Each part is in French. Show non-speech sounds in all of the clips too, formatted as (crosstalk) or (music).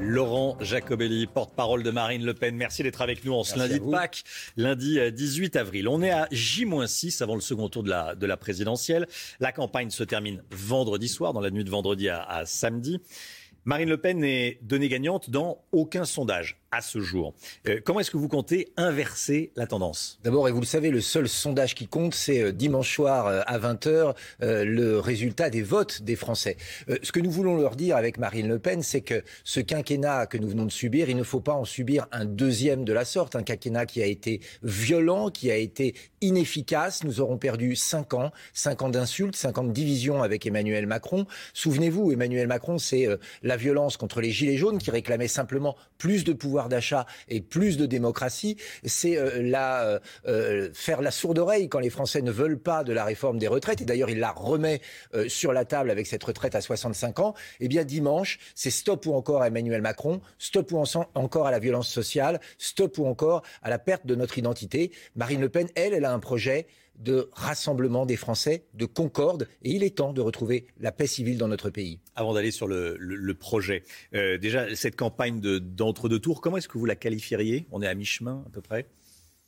Laurent Jacobelli, porte-parole de Marine Le Pen. Merci d'être avec nous en ce lundi de Pâques, lundi 18 avril. On est à J-6 avant le second tour de la, de la présidentielle. La campagne se termine vendredi soir, dans la nuit de vendredi à, à samedi. Marine Le Pen n'est donnée gagnante dans aucun sondage à ce jour. Euh, comment est-ce que vous comptez inverser la tendance? D'abord, et vous le savez, le seul sondage qui compte, c'est euh, dimanche soir euh, à 20h le résultat des votes des Français. ce que nous voulons leur dire avec Marine Le Pen, c'est que ce quinquennat que nous venons de subir, il ne faut pas en subir un deuxième de la sorte, un quinquennat qui a été violent, qui a été inefficace. Nous aurons perdu cinq ans, cinq ans d'insultes, cinq ans de division avec Emmanuel Macron. Souvenez-vous, Emmanuel Macron, c'est la violence contre les Gilets jaunes qui réclamaient simplement plus de pouvoir d'achat et plus de démocratie, c'est euh, la, euh, euh, faire la sourde oreille quand les Français ne veulent pas de la réforme des retraites. Et d'ailleurs, il la remet sur la table avec cette retraite à 65 ans. Eh bien, dimanche, c'est stop ou encore à Emmanuel Macron, stop ou encore à la violence sociale, stop ou encore à la perte de notre identité. Marine Le Pen, elle, elle a un projet de rassemblement des Français, de concorde, et il est temps de retrouver la paix civile dans notre pays. Avant d'aller sur le, projet, euh, déjà, cette campagne d'entre-deux tours, comment est-ce que vous la qualifieriez? On est à mi-chemin à peu près?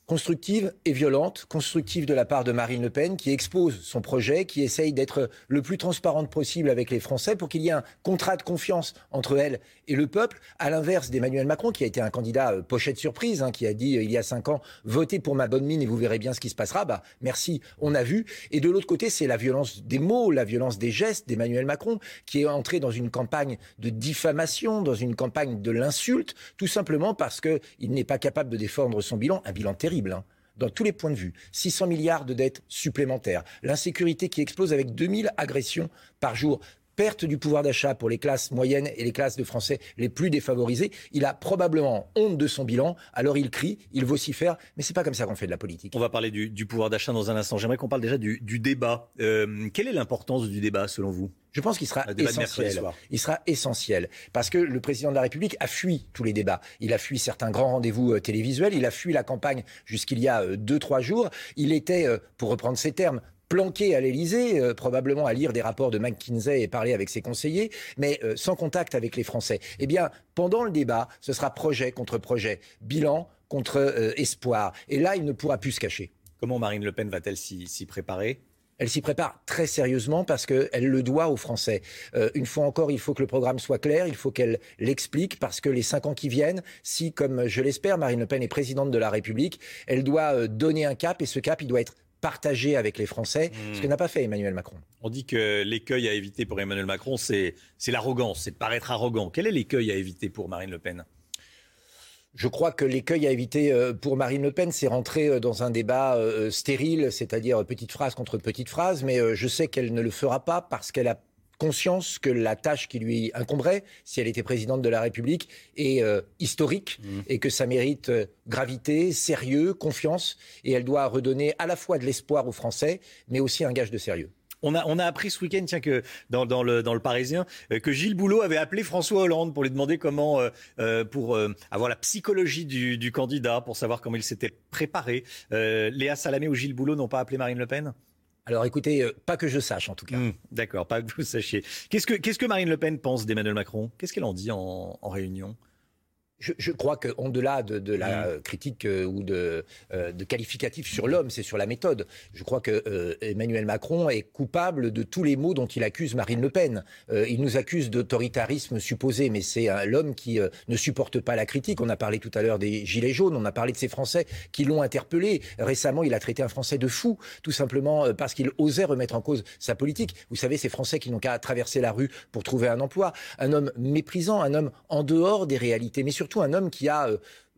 Constructive et violente, constructive de la part de Marine Le Pen, qui expose son projet, qui essaye d'être le plus transparente possible avec les Français pour qu'il y ait un contrat de confiance entre elle et le peuple, à l'inverse d'Emmanuel Macron, qui a été un candidat euh, pochette surprise, hein, qui a dit euh, il y a cinq ans, votez pour ma bonne mine et vous verrez bien ce qui se passera. Bah, merci, on a vu. Et de l'autre côté, c'est la violence des mots, la violence des gestes d'Emmanuel Macron, qui est entré dans une campagne de diffamation, dans une campagne de l'insulte, tout simplement parce qu'il n'est pas capable de défendre son bilan, un bilan terrible Hein. dans tous les points de vue. 600 milliards de dettes supplémentaires, l'insécurité qui explose avec 2000 agressions par jour, perte du pouvoir d'achat pour les classes moyennes et les classes de Français les plus défavorisées. Il a probablement honte de son bilan, alors il crie, il vocifère, mais c'est pas comme ça qu'on fait de la politique. On va parler du, pouvoir d'achat dans un instant. J'aimerais qu'on parle déjà du, débat. Euh, quelle est l'importance du débat selon vous? Je pense qu'il sera essentiel. Il sera essentiel parce que le président de la République a fui tous les débats. Il a fui certains grands rendez-vous euh, télévisuels. Il a fui la campagne jusqu'il y a euh, deux trois jours. Il était, pour reprendre ses termes, planqué à l'Élysée, probablement à lire des rapports de McKinsey et parler avec ses conseillers, mais sans contact avec les Français. Eh bien, pendant le débat, ce sera projet contre projet, bilan contre espoir. Et là, il ne pourra plus se cacher. Comment Marine Le Pen va-t-elle s'y préparer? Elle s'y prépare très sérieusement parce qu'elle le doit aux Français. Euh, une fois encore, il faut que le programme soit clair, il faut qu'elle l'explique parce que les cinq ans qui viennent, si, comme je l'espère, Marine Le Pen est présidente de la République, elle doit euh, donner un cap et ce cap, il doit être partagé avec les Français, ce que hmm. n'a pas fait Emmanuel Macron. On dit que l'écueil à éviter pour Emmanuel Macron, c'est l'arrogance, c'est de paraître arrogant. Quel est l'écueil à éviter pour Marine Le Pen? Je crois que l'écueil à éviter euh, pour Marine Le Pen, c'est rentrer euh, dans un débat euh, stérile, c'est-à-dire petite phrase contre petite phrase, mais je sais qu'elle ne le fera pas parce qu'elle a conscience que la tâche qui lui incomberait, si elle était présidente de la République, est historique mmh. et que ça mérite gravité, sérieux, confiance, et elle doit redonner à la fois de l'espoir aux Français, mais aussi un gage de sérieux. On a, on a appris ce week-end, tiens, que dans, dans, le, dans le Parisien, euh, que Gilles Boulot avait appelé François Hollande pour lui demander comment, euh, euh, pour avoir la psychologie du, du, candidat, pour savoir comment il s'était préparé. Léa Salamé ou Gilles Boulot n'ont pas appelé Marine Le Pen? Alors écoutez, pas que je sache en tout cas. Hmm, d'accord, pas que vous sachiez. Qu'est-ce que, Marine Le Pen pense d'Emmanuel Macron? Qu'est-ce qu'elle en dit en réunion? Je, je, crois qu'au-delà de, de, la mm. critique euh, ou de, euh, de qualificatif sur l'homme, c'est sur la méthode. Je crois que euh, Emmanuel Macron est coupable de tous les maux dont il accuse Marine Le Pen. il nous accuse d'autoritarisme supposé, mais c'est l'homme qui ne supporte pas la critique. On a parlé tout à l'heure des Gilets jaunes, on a parlé de ces Français qui l'ont interpellé. Récemment, il a traité un Français de fou, tout simplement parce qu'il osait remettre en cause sa politique. Vous savez, ces Français qui n'ont qu'à traverser la rue pour trouver un emploi. Un homme méprisant, un homme en dehors des réalités, mais surtout surtout un homme qui a euh,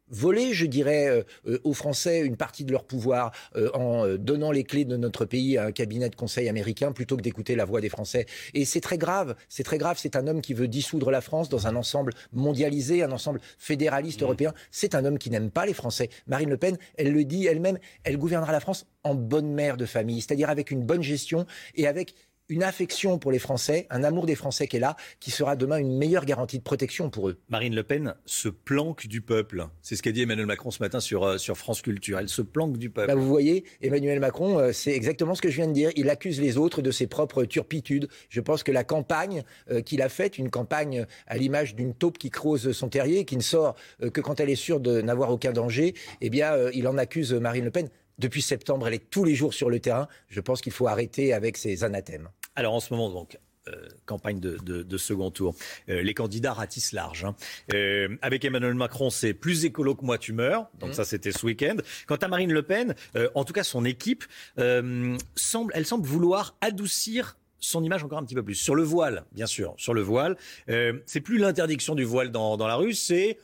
voler, je dirais, euh, euh, aux Français une partie de leur pouvoir euh, en donnant les clés de notre pays à un cabinet de conseil américain plutôt que d'écouter la voix des Français. Et c'est très grave, c'est très grave. C'est un homme qui veut dissoudre la France dans un ensemble mondialisé, un ensemble fédéraliste mmh. européen. C'est un homme qui n'aime pas les Français. Marine Le Pen, elle le dit elle-même, elle gouvernera la France en bonne mère de famille, c'est-à-dire avec une bonne gestion et avec une affection pour les Français, un amour des Français qui est là, qui sera demain une meilleure garantie de protection pour eux. Marine Le Pen se planque du peuple. C'est ce qu'a dit Emmanuel Macron ce matin sur, euh, sur France Culture. Elle se planque du peuple. Bah, vous voyez, Emmanuel Macron, euh, c'est exactement ce que je viens de dire. Il accuse les autres de ses propres turpitudes. Je pense que la campagne euh, qu'il a faite, une campagne à l'image d'une taupe qui creuse son terrier, qui ne sort que quand elle est sûre de n'avoir aucun danger, eh bien, il en accuse Marine Le Pen. Depuis septembre, elle est tous les jours sur le terrain. Je pense qu'il faut arrêter avec ces anathèmes. Alors en ce moment, donc, euh, campagne de, second tour. Euh, les candidats ratissent large. Hein. Euh, avec Emmanuel Macron, c'est plus écolo que moi, tu meurs. Donc mmh. ça, c'était ce week-end. Quant à Marine Le Pen, en tout cas, son équipe semble, elle semble vouloir adoucir son image encore un petit peu plus. Sur le voile, bien sûr, sur le voile, c'est plus l'interdiction du voile dans, dans la rue, c'est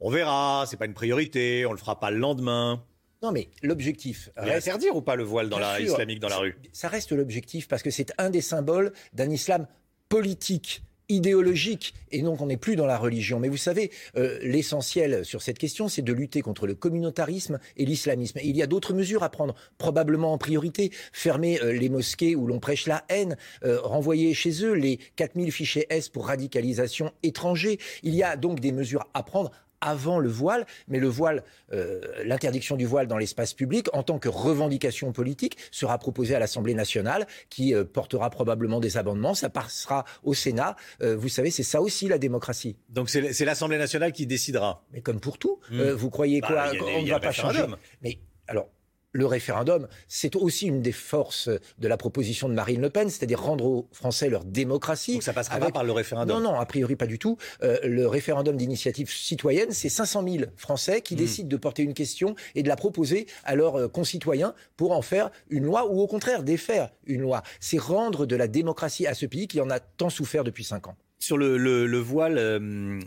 on verra, c'est pas une priorité, on le fera pas le lendemain. Non, mais l'objectif. Reste... Interdire ou pas le voile dans la, islamique dans la rue? Ça reste l'objectif parce que c'est un des symboles d'un islam politique idéologique et donc on n'est plus dans la religion. Mais vous savez, euh, l'essentiel sur cette question, c'est de lutter contre le communautarisme et l'islamisme. il y a d'autres mesures à prendre, probablement en priorité. Fermer euh, les mosquées où l'on prêche la haine, euh, renvoyer chez eux les 4000 fichiers S pour radicalisation étrangers. Il y a donc des mesures à prendre avant le voile, mais le voile, euh, l'interdiction du voile dans l'espace public, en tant que revendication politique, sera proposée à l'Assemblée nationale, qui euh, portera probablement des amendements. Ça passera au Sénat. Euh, vous savez, c'est ça aussi la démocratie. Donc c'est l'Assemblée nationale qui décidera. Mais comme pour tout, hmm. vous croyez bah, quoi On ne va pas changer. Mais alors, le référendum, c'est aussi une des forces de la proposition de Marine Le Pen, c'est-à-dire rendre aux Français leur démocratie. Donc ça passera pas par le référendum Non, non, a priori pas du tout. Euh, le référendum d'initiative citoyenne, c'est 500 000 Français qui hmm. décident de porter une question et de la proposer à leurs euh, concitoyens pour en faire une loi ou au contraire défaire une loi. C'est rendre de la démocratie à ce pays qui en a tant souffert depuis cinq ans. Sur le, voile, euh,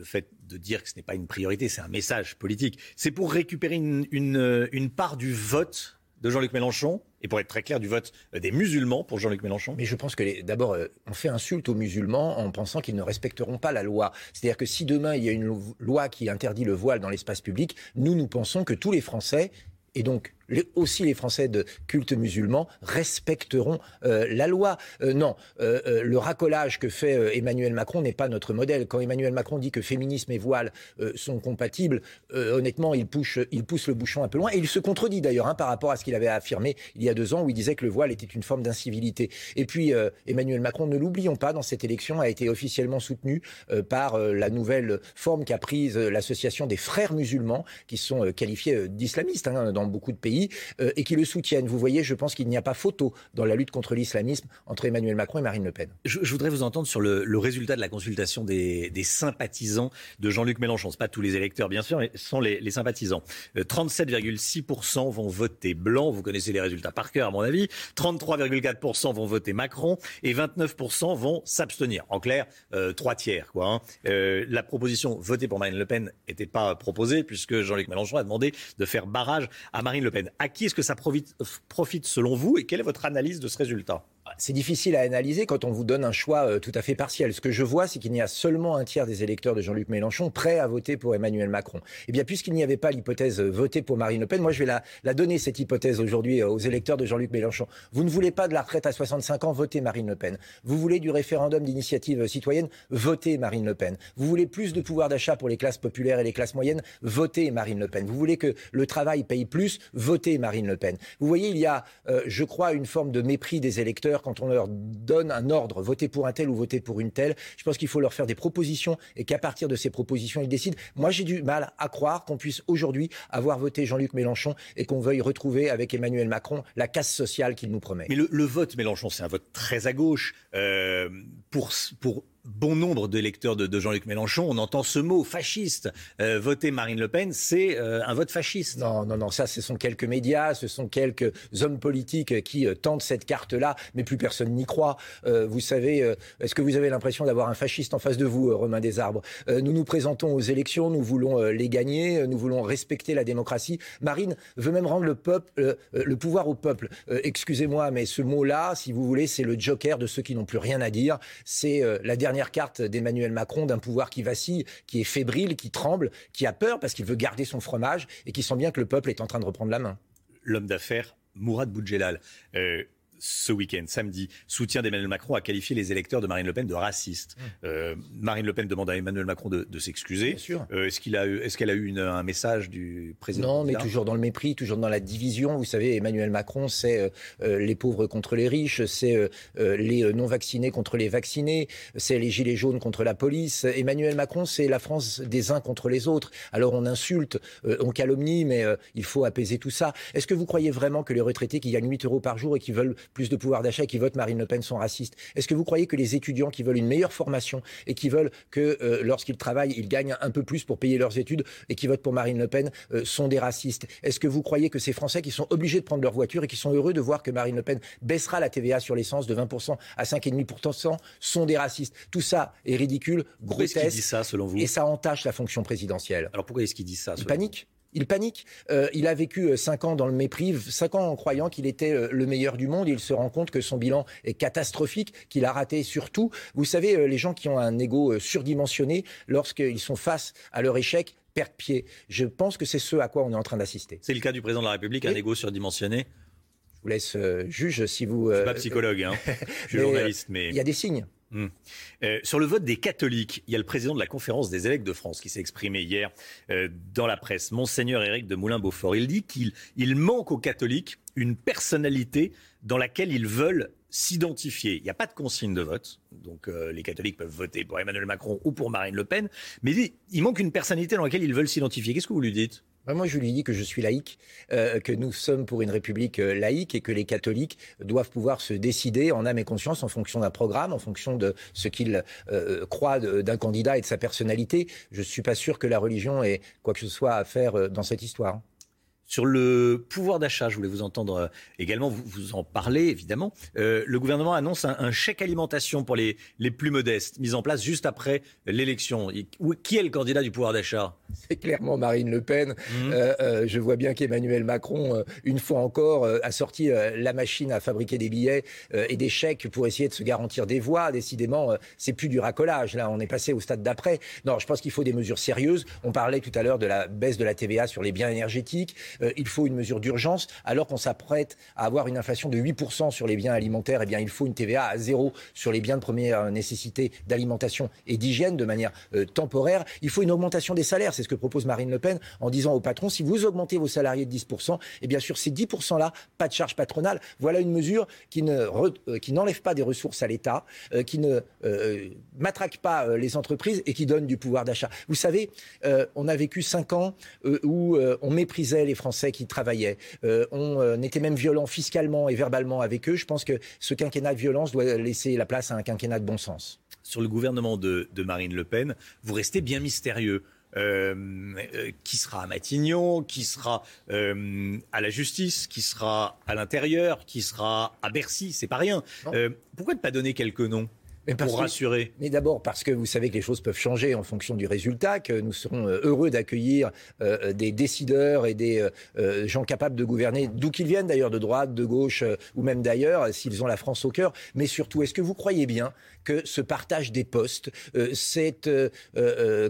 le fait de dire que ce n'est pas une priorité, c'est un message politique. C'est pour récupérer une, part du vote de Jean-Luc Mélenchon et pour être très clair, du vote des musulmans pour Jean-Luc Mélenchon Mais je pense que d'abord, euh, on fait insulte aux musulmans en pensant qu'ils ne respecteront pas la loi. C'est-à-dire que si demain il y a une loi qui interdit le voile dans l'espace public, nous, nous pensons que tous les Français, et donc aussi les Français de culte musulman respecteront euh, la loi. Euh, non, euh, le racolage que fait Emmanuel Macron n'est pas notre modèle. Quand Emmanuel Macron dit que féminisme et voile sont compatibles, honnêtement, il pousse, le bouchon un peu loin. Et il se contredit d'ailleurs hein, par rapport à ce qu'il avait affirmé il y a deux ans où il disait que le voile était une forme d'incivilité. Et puis Emmanuel Macron, ne l'oublions pas, dans cette élection a été officiellement soutenu par la nouvelle forme qu'a prise l'association des frères musulmans, qui sont qualifiés d'islamistes hein, dans beaucoup de pays euh, et qui le soutiennent. Vous voyez, je pense qu'il n'y a pas photo dans la lutte contre l'islamisme entre Emmanuel Macron et Marine Le Pen. Je, voudrais vous entendre sur le, résultat de la consultation des, sympathisants de Jean-Luc Mélenchon. Ce pas tous les électeurs, bien sûr, mais ce sont les, sympathisants. 37,6% euh, vont voter blanc. Vous connaissez les résultats par cœur, à mon avis. 33,4% vont voter Macron et 29% vont s'abstenir. En clair, euh, trois tiers. Quoi, hein. la proposition votée pour Marine Le Pen n'était pas proposée puisque Jean-Luc Mélenchon a demandé de faire barrage à Marine Le Pen. À qui est-ce que ça profite selon vous et quelle est votre analyse de ce résultat? C'est difficile à analyser quand on vous donne un choix euh, tout à fait partiel. Ce que je vois, c'est qu'il y a seulement un tiers des électeurs de Jean-Luc Mélenchon prêts à voter pour Emmanuel Macron. Eh bien, puisqu'il n'y avait pas l'hypothèse euh, voter pour Marine Le Pen, moi je vais la, donner cette hypothèse aujourd'hui euh, aux électeurs de Jean-Luc Mélenchon. Vous ne voulez pas de la retraite à 65 ans, votez Marine Le Pen. Vous voulez du référendum d'initiative citoyenne, votez Marine Le Pen. Vous voulez plus de pouvoir d'achat pour les classes populaires et les classes moyennes, votez Marine Le Pen. Vous voulez que le travail paye plus, votez Marine Le Pen. Vous voyez, il y a, je crois, une forme de mépris des électeurs quand on leur donne un ordre, voter pour un tel ou voter pour une telle. Je pense qu'il faut leur faire des propositions et qu'à partir de ces propositions, ils décident. Moi, j'ai du mal à croire qu'on puisse aujourd'hui avoir voté Jean-Luc Mélenchon et qu'on veuille retrouver avec Emmanuel Macron la casse sociale qu'il nous promet. Mais le, vote Mélenchon, c'est un vote très à gauche. Euh, pour, pour bon nombre d'électeurs de, de Jean-Luc Mélenchon, on entend ce mot fasciste. Euh, voter Marine Le Pen, c'est euh, un vote fasciste. Non, non, non, ça, ce sont quelques médias, ce sont quelques hommes politiques qui euh, tentent cette carte-là, mais plus personne n'y croit. vous savez, est-ce que vous avez l'impression d'avoir un fasciste en face de vous, Romain Desarbres? Nous nous présentons aux élections, nous voulons les gagner, nous voulons respecter la démocratie. Marine veut même rendre le peuple, le pouvoir au peuple. Excusez-moi, mais ce mot-là, si vous voulez, c'est le joker de ceux qui n'ont plus rien à dire. C'est la dernière dernière carte d'Emmanuel Macron d'un pouvoir qui vacille, qui est fébrile, qui tremble, qui a peur parce qu'il veut garder son fromage et qui sent bien que le peuple est en train de reprendre la main. L'homme d'affaires Mourad Boudjelal. Euh, ce week-end, samedi, soutien d'Emmanuel Macron a qualifié les électeurs de Marine Le Pen de racistes. Mmh. Euh, Marine Le Pen demande à Emmanuel Macron de, s'excuser. Euh, est-ce qu'il a eu, est-ce qu'elle a eu un message du président Non, mais toujours dans le mépris, toujours dans la division. Vous savez, Emmanuel Macron, c'est euh, les pauvres contre les riches, c'est les non vaccinés contre les vaccinés, c'est les gilets jaunes contre la police. Emmanuel Macron, c'est la France des uns contre les autres. Alors on insulte, on calomnie, mais il faut apaiser tout ça. Est-ce que vous croyez vraiment que les retraités qui gagnent 8 euros par jour et qui veulent plus de pouvoir d'achat et qui votent Marine Le Pen sont racistes Est-ce que vous croyez que les étudiants qui veulent une meilleure formation et qui veulent que euh, lorsqu'ils travaillent, ils gagnent un peu plus pour payer leurs études et qui votent pour Marine Le Pen euh, sont des racistes? Est-ce que vous croyez que ces Français qui sont obligés de prendre leur voiture et qui sont heureux de voir que Marine Le Pen baissera la TVA sur l'essence de 20% à 5,5% sont des racistes? Tout ça est ridicule, grotesque. Dit ça, selon vous? Et ça entache la fonction présidentielle. Alors pourquoi est-ce qu'il dit ça Il panique. Il panique. Euh, il a vécu euh, cinq ans dans le mépris, cinq ans en croyant qu'il était euh, le meilleur du monde. Il se rend compte que son bilan est catastrophique, qu'il a raté surtout. Vous savez, les gens qui ont un ego surdimensionné, lorsqu'ils sont face à leur échec, perdent pied. Je pense que c'est ce à quoi on est en train d'assister. C'est le cas du président de la République, un ego surdimensionné Je vous laisse juge si vous. Je suis pas psychologue, hein. (laughs) je suis journaliste, mais il y a des signes. Hmm. Euh, sur le vote des catholiques, il y a le président de la conférence des évêques de France qui s'est exprimé hier euh, dans la presse, Monseigneur Éric de Moulin-Beaufort. Il dit qu'il il manque aux catholiques une personnalité dans laquelle ils veulent s'identifier. Il n'y a pas de consigne de vote, donc euh, les catholiques peuvent voter pour Emmanuel Macron ou pour Marine Le Pen, mais il manque une personnalité dans laquelle ils veulent s'identifier. Qu'est-ce que vous lui dites? Moi, je lui dis que je suis laïque, euh, que nous sommes pour une république euh, laïque et que les catholiques doivent pouvoir se décider en âme et conscience en fonction d'un programme, en fonction de ce qu'ils euh, croient d'un candidat et de sa personnalité. Je ne suis pas sûr que la religion ait quoi que ce soit à faire dans cette histoire. Sur le pouvoir d'achat, je voulais vous entendre euh, également, vous, vous en parlez évidemment. Euh, le gouvernement annonce un, chèque alimentation pour les, les plus modestes, mis en place juste après l'élection. Qui est le candidat du pouvoir d'achat? C'est clairement Marine Le Pen. Mmh. Euh, je vois bien qu'Emmanuel Macron, une fois encore, a sorti la machine à fabriquer des billets et des chèques pour essayer de se garantir des voix. Décidément, c'est plus du racolage. Là, on est passé au stade d'après. Non, je pense qu'il faut des mesures sérieuses. On parlait tout à l'heure de la baisse de la TVA sur les biens énergétiques. Euh, il faut une mesure d'urgence, alors qu'on s'apprête à avoir une inflation de 8% sur les biens alimentaires, eh bien, il faut une TVA à zéro sur les biens de première nécessité d'alimentation et d'hygiène de manière euh, temporaire. Il faut une augmentation des salaires, c'est ce que propose Marine Le Pen en disant aux patrons, si vous augmentez vos salariés de 10%, et bien sûr ces 10%-là, pas de charge patronale. Voilà une mesure qui ne euh, qui n'enlève pas des ressources à l'État, qui ne matraque pas les entreprises et qui donne du pouvoir d'achat. Vous savez, on a vécu cinq ans où on méprisait les Français Français qui travaillaient. Euh, on euh, était même violent fiscalement et verbalement avec eux. Je pense que ce quinquennat de violence doit laisser la place à un quinquennat de bon sens. Sur le gouvernement de, Marine Le Pen, vous restez bien mystérieux. Euh, qui sera à Matignon, qui sera à la justice, qui sera à l'intérieur, qui sera à Bercy, c'est pas rien. pourquoi ne pas donner quelques noms? Mais pour rassurer. mais d'abord parce que vous savez que les choses peuvent changer en fonction du résultat, que nous serons euh, heureux d'accueillir euh, des décideurs et des euh, gens capables de gouverner, d'où qu'ils viennent d'ailleurs, de droite, de gauche ou même d'ailleurs, s'ils ont la France au cœur. Mais surtout, est-ce que vous croyez bien que ce partage des postes, cette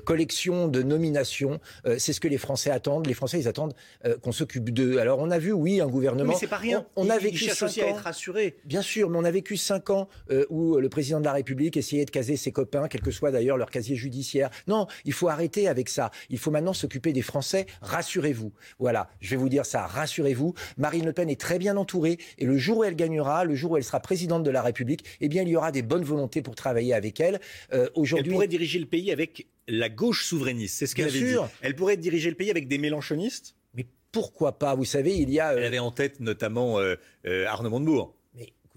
collection de nominations, c'est ce que les Français attendent? Les Français, ils attendent qu'on s'occupe d'eux. Alors on a vu, oui, un gouvernement. Mais c'est pas rien. On, a vécu cinq ans. À être rassuré. Bien sûr, mais on a vécu cinq ans où le président de la République essayait de caser ses copains, quel que soit d'ailleurs leur casier judiciaire. Non, il faut arrêter avec ça. Il faut maintenant s'occuper des Français. Rassurez-vous. Voilà, je vais vous dire ça. Rassurez-vous. Marine Le Pen est très bien entourée et le jour où elle gagnera, le jour où elle sera présidente de la République, eh bien, il y aura des bonnes volontés pour travailler avec elle. Euh, aujourd'hui, elle pourrait diriger le pays avec la gauche souverainiste. C'est ce qu'elle avait sûr. dit. Elle pourrait diriger le pays avec des mélanchonistes. Mais pourquoi pas Vous savez, il y a. Elle euh, avait en tête notamment euh, Arnaud Montebourg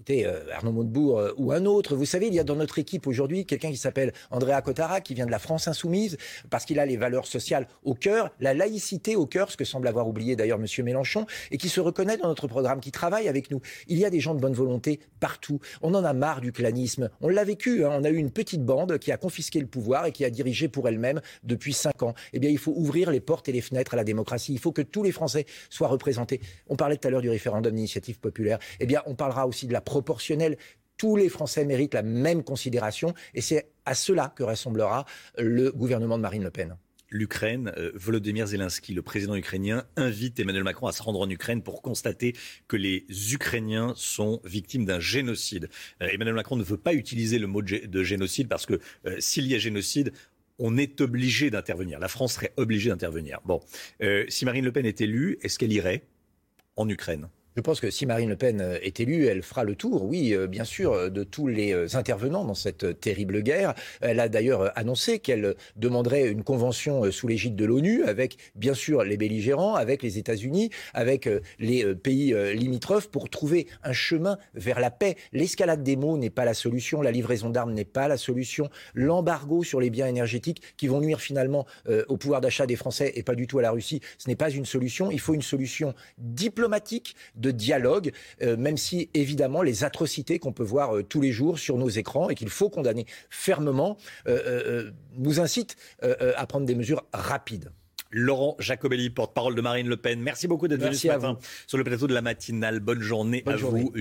écoutez, Arnaud Montebourg ou un autre. Vous savez, il y a dans notre équipe aujourd'hui quelqu'un qui s'appelle Andrea Cotara, qui vient de la France insoumise, parce qu'il a les valeurs sociales au cœur, la laïcité au cœur, ce que semble avoir oublié d'ailleurs M. Mélenchon, et qui se reconnaît dans notre programme, qui travaille avec nous. Il y a des gens de bonne volonté partout. On en a marre du clanisme. On l'a vécu. Hein. On a eu une petite bande qui a confisqué le pouvoir et qui a dirigé pour elle-même depuis cinq ans. Eh bien, il faut ouvrir les portes et les fenêtres à la démocratie. Il faut que tous les Français soient représentés. On parlait tout à l'heure du référendum d'initiative populaire. Eh bien, on parlera aussi de la proportionnelle tous les Français méritent la même considération et c'est à cela que ressemblera le gouvernement de Marine Le Pen l'Ukraine, euh, Volodymyr Zelensky, le président ukrainien, invite Emmanuel Macron à se rendre en Ukraine pour constater que les Ukrainiens sont victimes d'un génocide. Euh, Emmanuel Macron ne veut pas utiliser le mot de génocide parce que euh, s'il y a génocide, on est obligé d'intervenir. La France serait obligée d'intervenir. Bon, si Marine Le Pen est élue, est-ce qu'elle irait en Ukraine? Je pense que si Marine Le Pen euh, est élue, elle fera le tour, oui, euh, bien sûr, euh, de tous les intervenants dans cette terrible guerre. Elle a d'ailleurs annoncé qu'elle demanderait une convention sous l'égide de l'ONU avec, bien sûr, les belligérants, avec les États-Unis, avec les pays limitrophes pour trouver un chemin vers la paix. L'escalade des mots n'est pas la solution, la livraison d'armes n'est pas la solution, l'embargo sur les biens énergétiques qui vont nuire finalement au pouvoir d'achat des Français et pas du tout à la Russie, ce n'est pas une solution. Il faut une solution diplomatique de dialogue, euh, même si évidemment les atrocités qu'on peut voir euh, tous les jours sur nos écrans et qu'il faut condamner fermement euh, nous incitent à prendre des mesures rapides. Laurent Jacobelli, porte-parole de Marine Le Pen. Merci beaucoup d'être venu ce matin sur le plateau de la matinale. Bonne journée à vous.